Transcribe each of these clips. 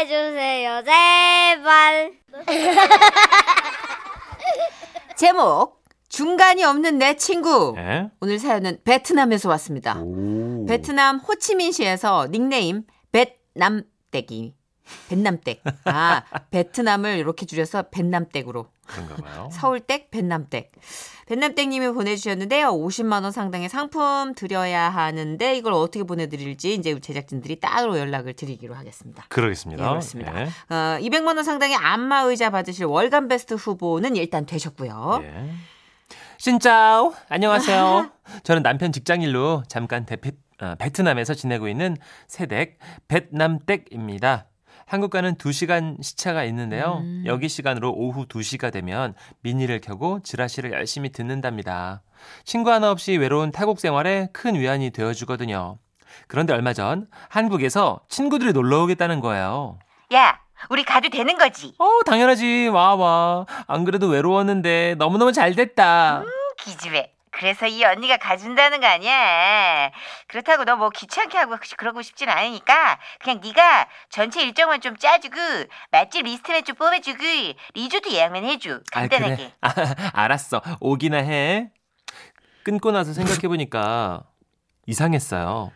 해주세요, 제발. 제목 중간이 없는 내 친구. 예? 오늘 사연은 베트남에서 왔습니다. 오. 베트남 호치민시에서 닉네임 벳남떼기. 벳남댁. 아, 베트남을 이렇게 줄여서 벳남댁으로. 그런가 봐요. 서울댁 벳남댁. 벳남댁님이 보내주셨는데요. 50만 원 상당의 상품 드려야 하는데 이걸 어떻게 보내드릴지 이제 제작진들이 따로 연락을 드리기로 하겠습니다. 그러겠습니다. 예, 그렇습니다. 예. 어, 200만 원 상당의 안마 의자 받으실 월간 베스트 후보는 일단 되셨고요. 예. 신짜오 안녕하세요. 저는 남편 직장일로 잠깐 대피, 어, 베트남에서 지내고 있는 세댁 벳남댁입니다. 한국과는 2시간 시차가 있는데요. 음. 여기 시간으로 오후 2시가 되면 미니를 켜고 지라시를 열심히 듣는답니다. 친구 하나 없이 외로운 타국 생활에 큰 위안이 되어주거든요. 그런데 얼마 전 한국에서 친구들이 놀러 오겠다는 거예요. 야, 우리 가도 되는 거지? 어, 당연하지. 와, 와. 안 그래도 외로웠는데 너무너무 잘 됐다. 기집애. 그래서 이 언니가 가준다는 거 아니야. 그렇다고 너 뭐 귀찮게 하고 그러고 싶진 않으니까 그냥 네가 전체 일정만 좀 짜주고 맛집 리스트만 좀 뽑아주고 리조트 예약만 해줘. 아, 간단하게. 그래. 아, 알았어. 오기나 해. 끊고 나서 생각해보니까 이상했어요.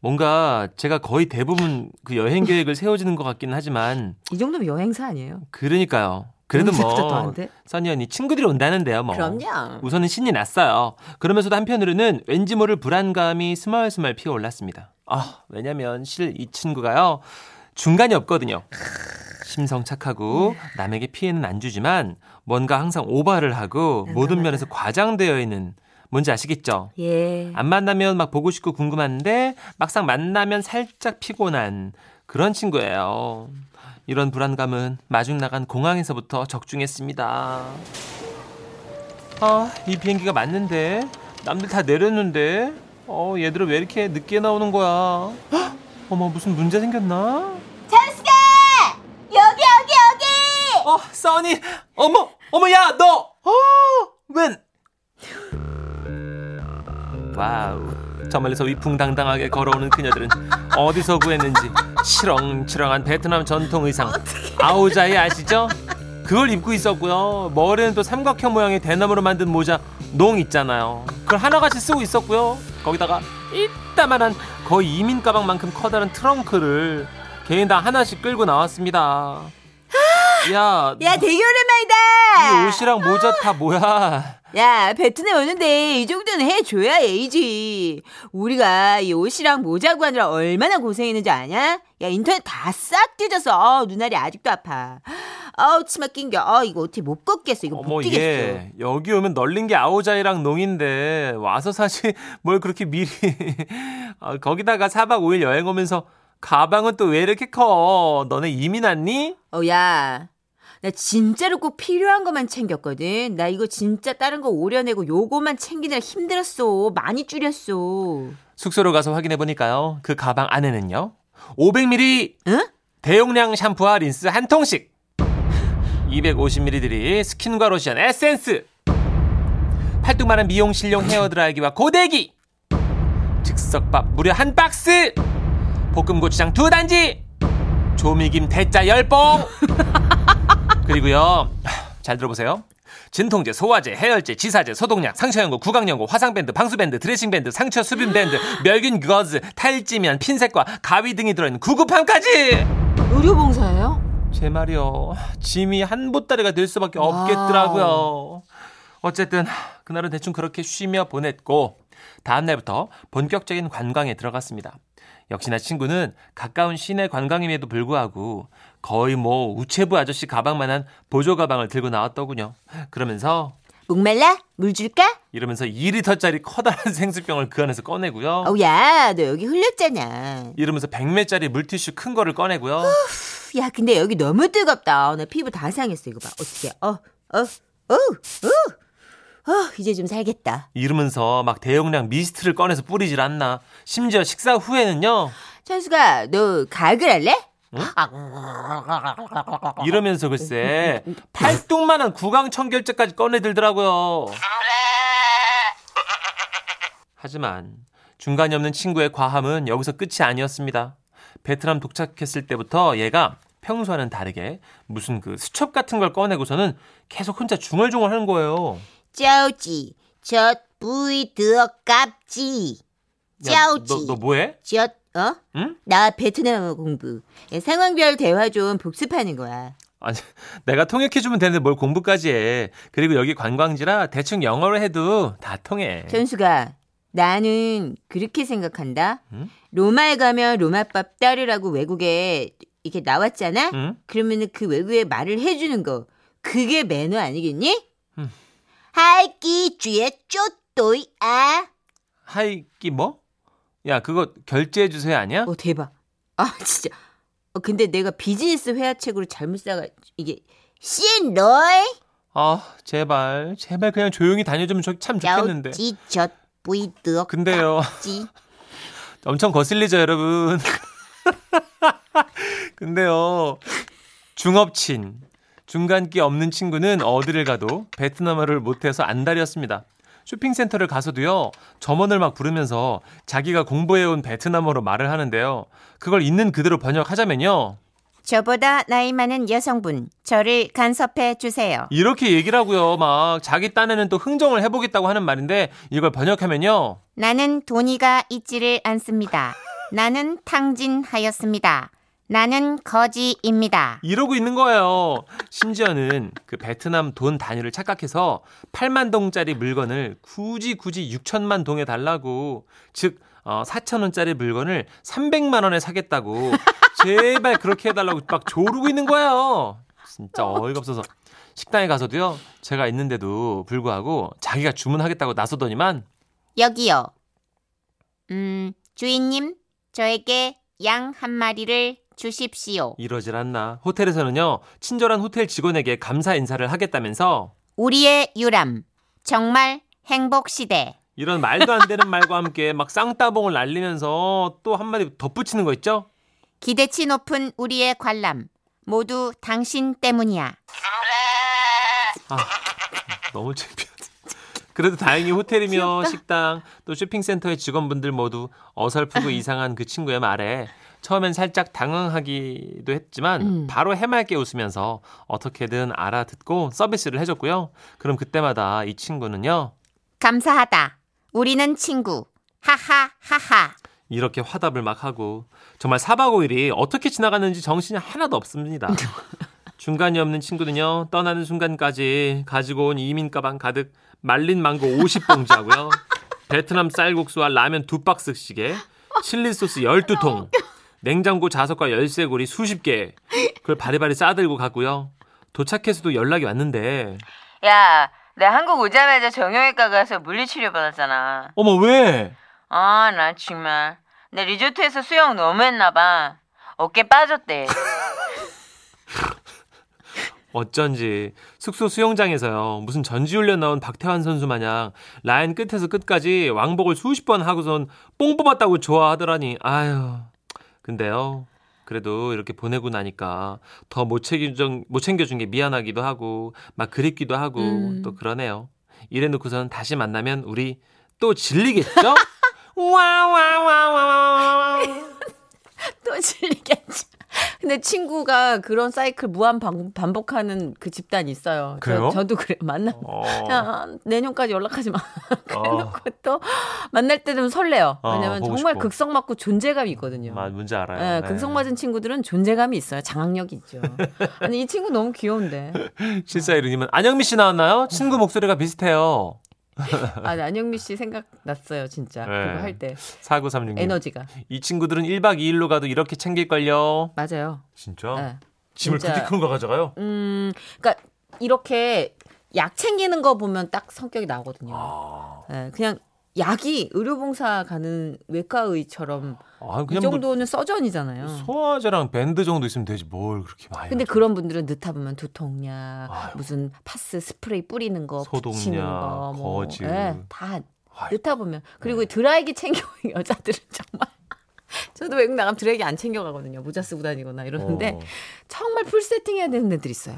뭔가 제가 거의 대부분 그 여행 계획을 세워지는 것 같기는 하지만 이 정도면 여행사 아니에요? 그러니까요. 그래도 뭐? 써니 언니 친구들이 온다는데요. 뭐. 그럼요. 우선은 신이 났어요. 그러면서도 한편으로는 왠지 모를 불안감이 스멀스멀 피어올랐습니다. 아, 왜냐면 실 이 친구가요. 중간이 없거든요. 심성 착하고 남에게 피해는 안 주지만 뭔가 항상 오바를 하고 모든 면에서 과장되어 있는 뭔지 아시겠죠? 예. 안 만나면 막 보고 싶고 궁금한데 막상 만나면 살짝 피곤한 그런 친구예요. 이런 불안감은 마중 나간 공항에서부터 적중했습니다. 아, 이 비행기가 맞는데 남들 다 내렸는데 어, 얘들은 왜 이렇게 늦게 나오는 거야? 헉, 어머, 무슨 문제 생겼나? 찬스가 여기 여기 여기. 어, 써니, 어머, 어머, 야, 너, 어, 웬? Wow. 저 멀리서 위풍당당하게 걸어오는 그녀들은 어디서 구했는지 치렁치렁한 베트남 전통 의상 아오자이 아시죠? 그걸 입고 있었고요. 머리는 또 삼각형 모양의 대나무로 만든 모자 농 있잖아요. 그걸 하나같이 쓰고 있었고요. 거기다가 이따만한 거의 이민 가방만큼 커다란 트렁크를 개인당 하나씩 끌고 나왔습니다. 야, 야, 되게 이 오랜만이다. 옷이랑 모자 다 뭐야? 야, 베트남 오는데 이 정도는 해줘야 예의지. 우리가 이 옷이랑 모자 구하느라 얼마나 고생했는지 아냐? 야, 인터넷 다 싹 뒤져서 어, 눈알이 아직도 아파. 어우, 치마 낑겨. 어, 이거 어떻게 못 걷겠어. 이거 어머 못 뛰겠어. 얘 여기 오면 널린 게 아오자이랑 농인데 와서 사실 뭘 그렇게 미리 아, 거기다가 4박 5일 여행 오면서 가방은 또 왜 이렇게 커? 너네 이민 왔니? 어, 야. 나 진짜로 꼭 필요한 것만 챙겼거든. 나 이거 진짜 다른 거 오려내고 요거만 챙기느라 힘들었어. 많이 줄였어. 숙소로 가서 확인해 보니까요. 그 가방 안에는요. 500ml 응? 대용량 샴푸와 린스 한 통씩 250ml 스킨과 로션 에센스 팔뚝만한 미용 실용 헤어 드라이기와 고데기 즉석밥 무려 한 박스 볶음 고추장 두 단지 조미김 대짜 열봉 그리고요 잘 들어보세요 진통제, 소화제, 해열제, 지사제, 소독약, 상처연고, 구강연고, 화상밴드, 방수밴드, 드레싱밴드, 상처 수분밴드, 멸균 거즈, 탈지면, 핀셋과 가위 등이 들어있는 구급함까지 의료봉사예요? 제 말이요. 짐이 한 보따리가 될 수밖에 없겠더라고요. 어쨌든 그날은 대충 그렇게 쉬며 보냈고 다음 날부터 본격적인 관광에 들어갔습니다. 역시나 친구는 가까운 시내 관광임에도 불구하고 거의 뭐 우체부 아저씨 가방만한 보조 가방을 들고 나왔더군요. 그러면서 목말라? 물 줄까? 이러면서 2리터짜리 커다란 생수병을 그 안에서 꺼내고요. 어우, 야, 너 여기 흘렸잖아. 이러면서 100매짜리 물티슈 큰 거를 꺼내고요. 야, 근데 여기 너무 뜨겁다. 나 피부 다 상했어. 이거 봐. 어떻게? 어, 어, 어, 어. 어, 이제 좀 살겠다. 이러면서 막 대용량 미스트를 꺼내서 뿌리질 않나. 심지어 식사 후에는요. 찬수가, 너 가글 할래? 이러면서 글쎄 팔뚝만한 구강청결제까지 꺼내들더라고요. 하지만 중간이 없는 친구의 과함은 여기서 끝이 아니었습니다. 베트남 도착했을 때부터 얘가 평소와는 다르게 무슨 그 수첩 같은 걸 꺼내고서는 계속 혼자 중얼중얼 하는 거예요. 짜오지, 젖 부위 더 깝지. 야, 짜오지, 너, 너 뭐해? 젖, 어? 응? 나 베트남어 공부. 예, 상황별 대화 좀 복습하는 거야. 아니, 내가 통역해주면 되는데 뭘 공부까지 해. 그리고 여기 관광지라 대충 영어로 해도 다 통해. 현수가, 나는 그렇게 생각한다. 응? 로마에 가면 로마밥 따르라고 외국에 이렇게 나왔잖아? 응? 그러면은 그 외국에 말을 해주는 거. 그게 매너 아니겠니? 음. 할기 쥐에 쪼또이 아. 하이끼 뭐? 야, 그거 결제해 주세요 아니야? 어 대박. 아 진짜. 어 근데 내가 비즈니스 회화책으로 잘못 싸가 이게 씬 너이 아, 제발, 제발 그냥 조용히 다녀주면 좋- 참 좋겠는데. 짜오지 젖 부이 뜨억 근데요. 지 엄청 거슬리죠, 여러분. 근데요, 중업친, 중간기 없는 친구는 어디를 가도 베트남어를 못해서 안달이었습니다. 쇼핑센터를 가서도요, 점원을 막 부르면서 자기가 공부해온 베트남어로 말을 하는데요. 그걸 있는 그대로 번역하자면요. 저보다 나이 많은 여성분, 저를 간섭해 주세요. 이렇게 얘기를 하고요. 막 자기 딴에는 또 흥정을 해보겠다고 하는 말인데 이걸 번역하면요. 나는 돈이가 있지를 않습니다. 나는 탕진하였습니다. 나는 거지입니다. 이러고 있는 거예요. 심지어는 그 베트남 돈 단위를 착각해서 8만 동짜리 물건을 굳이 굳이 6천만 동에 달라고 즉 어, 4천 원짜리 물건을 300만 원에 사겠다고 제발 그렇게 해달라고 막 조르고 있는 거예요. 진짜 어이가 없어서 식당에 가서도요 제가 있는데도 불구하고 자기가 주문하겠다고 나서더니만 여기요. 음, 주인님, 저에게 양 한 마리를 주십시오. 이러질 않나 호텔에서는요 친절한 호텔 직원에게 감사 인사를 하겠다면서 우리의 유람, 정말 행복 시대. 이런 말도 안 되는 말과 함께 막 쌍따봉을 날리면서 또 한마디 덧붙이는 거 있죠? 기대치 높은 우리의 관람, 모두 당신 때문이야. 너무 창피하다. 그래도 다행히 호텔이며 식당 또 쇼핑센터의 직원분들 모두 어설프고 이상한 그 친구의 말에 처음엔 살짝 당황하기도 했지만 음. 바로 해맑게 웃으면서 어떻게든 알아듣고 서비스를 해줬고요. 그럼 그때마다 이 친구는요. 감사하다. 우리는 친구. 하하하하. 이렇게 화답을 막 하고 정말 4박 5일이 어떻게 지나갔는지 정신이 하나도 없습니다. 중간이 없는 친구는요 떠나는 순간까지 가지고 온 이민 가방 가득 말린 망고 50봉지하고요 베트남 쌀국수와 라면 두 박스씩에 칠리 소스 12통 냉장고 자석과 열쇠고리 수십 개 그걸 바리바리 싸들고 갔고요 도착해서도 연락이 왔는데 야, 나 한국 오자마자 정형외과 가서 물리치료 받았잖아. 어머 왜? 아, 나 정말. 내 리조트에서 수영 너무 했나 봐. 어깨 빠졌대. 어쩐지 숙소 수영장에서요 무슨 전지훈련 나온 박태환 선수 마냥 라인 끝에서 끝까지 왕복을 수십 번 하고선 뽕 뽑았다고 좋아하더라니 아유 근데요 그래도 이렇게 보내고 나니까 더 못 챙겨준 못 챙겨준 게 미안하기도 하고 막 그립기도 하고 음. 또 그러네요 이래놓고선 다시 만나면 우리 또 질리겠죠 와와와와와 또 질리겠지. 근데 친구가 그런 사이클 무한 반, 반복하는 그 집단이 있어요. 그래요? 저, 도 그래. 만나. 어. 야, 내년까지 연락하지 마. 어. 그래놓고 또 만날 때 되면 설레요. 어, 왜냐면 보고 정말 싶고. 극성 맞고 존재감이 있거든요. 아, 뭔지 알아요 예, 네. 극성 맞은 친구들은 존재감이 있어요. 장악력이 있죠. 아니 이 친구 너무 귀여운데. 실사 이루님은 안영미 씨 나왔나요? 친구 목소리가 비슷해요. 아 안영미 씨 생각났어요 진짜 네. 그거 할 때 4936님. 에너지가 이 친구들은 1박 2일로 가도 이렇게 챙길걸요. 맞아요. 진짜? 예. 짐을 진짜. 그렇게 큰 거 가져가요? 음, 그러니까 이렇게 약 챙기는 거 보면 딱 성격이 나거든요. 아, 예, 그냥 약이 의료봉사 가는 외과의처럼 아이뭐 정도는 surgeon이잖아요. 소화제랑 밴드 정도 있으면 되지 뭘 그렇게 많이 근데 가져가. 그런 분들은 넣다 보면 두통약, 아유. 무슨 파스 스프레이 뿌리는 거, 소독약, 붙이는 거, 뭐, 거즈. 예, 다 아유. 넣다 보면 그리고 드라이기 챙겨 여자들은 정말 저도 외국 나가면 드라이기 안 챙겨 가거든요. 모자 쓰고 다니거나 이러는데 어. 정말 full 세팅해야 되는 애들 있어요.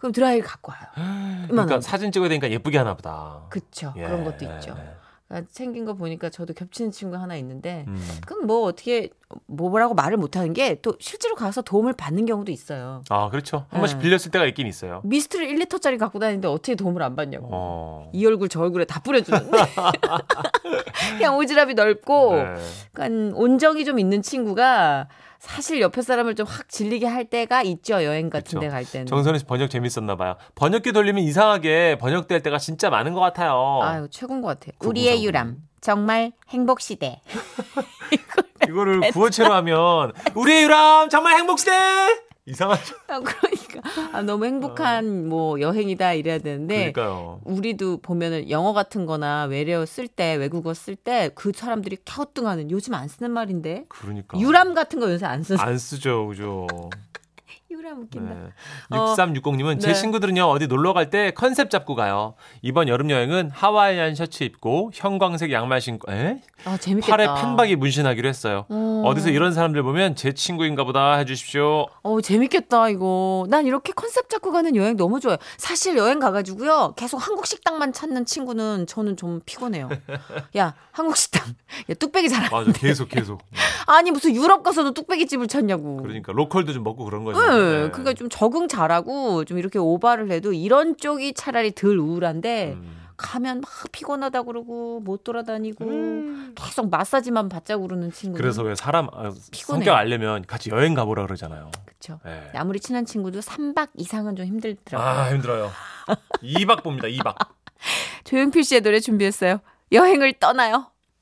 그럼 드라이기 갖고 와요. 그러니까 사진 찍어야 되니까 예쁘게 하나 보다. 그쵸 예, 그런 것도 있죠. 예. 챙긴 거 보니까 저도 겹치는 친구 하나 있는데 음. 그럼 뭐 어떻게 뭐라고 말을 못하는 게 또 실제로 가서 도움을 받는 경우도 있어요. 아 그렇죠. 한 번씩 네. 빌렸을 때가 있긴 있어요. 미스트를 1리터짜리 갖고 다니는데 어떻게 도움을 안 받냐고. 어. 이 얼굴 저 얼굴에 다 뿌려주는데 그냥 오지랖이 넓고 네. 약간 온정이 좀 있는 친구가 사실 옆에 사람을 좀 확 질리게 할 때가 있죠 여행 같은 그쵸. 데갈 때는 정선우 씨 번역 재밌었나 봐요. 번역기 돌리면 이상하게 번역될 때가 진짜 많은 것 같아요. 아유 최고인 것 같아요. 우리의 유람 정말 행복 시대 이거를 구어체로 하면 우리의 유람 정말 행복시대! 이상하죠. 아, 그러니까. 아, 너무 행복한 뭐 여행이다 이래야 되는데 그러니까요. 우리도 보면은 영어 같은 거나 외래어 쓸 때 외국어 쓸 때 그 사람들이 갸우뚱하는 요즘 안 쓰는 말인데? 그러니까. 유람 같은 거 요새 안 쓰는. 안 쓰죠, 그죠. 유람 웃긴다 네. 어, 6360님은 제 네. 친구들은요 어디 놀러 갈 때 컨셉 잡고 가요. 이번 여름 여행은 하와이안 셔츠 입고 형광색 양말 신고, 에? 아 재밌겠다 팔에 판박이 문신하기로 했어요. 어. 어디서 이런 사람들 보면 제 친구인가 보다 해주십시오. 어, 재밌겠다, 이거. 난 이렇게 컨셉 잡고 가는 여행 너무 좋아요. 사실 여행 가가지고요. 계속 한국 식당만 찾는 친구는 저는 좀 피곤해요. 야, 한국 식당. 야, 뚝배기 잘. 맞아, 계속 계속. 아니, 무슨 유럽 가서도 뚝배기 집을 찾냐고. 그러니까 로컬도 좀 먹고 그런 거죠. 네, 네. 그러니까 좀 적응 잘하고 좀 이렇게 오바를 해도 이런 쪽이 차라리 덜 우울한데 음. 가면 막 피곤하다 그러고 못 돌아다니고 계속 마사지만 받자 그러는 친구. 그래서 왜 사람 아, 피곤해요. 성격 알려면 같이 여행 가보라 그러잖아요. 그렇죠. 네. 아무리 친한 친구도 3박 이상은 좀 힘들더라고요. 아 힘들어요. 2박 봅니다. 2박. 조용필 씨의 노래 준비했어요. 여행을 떠나요.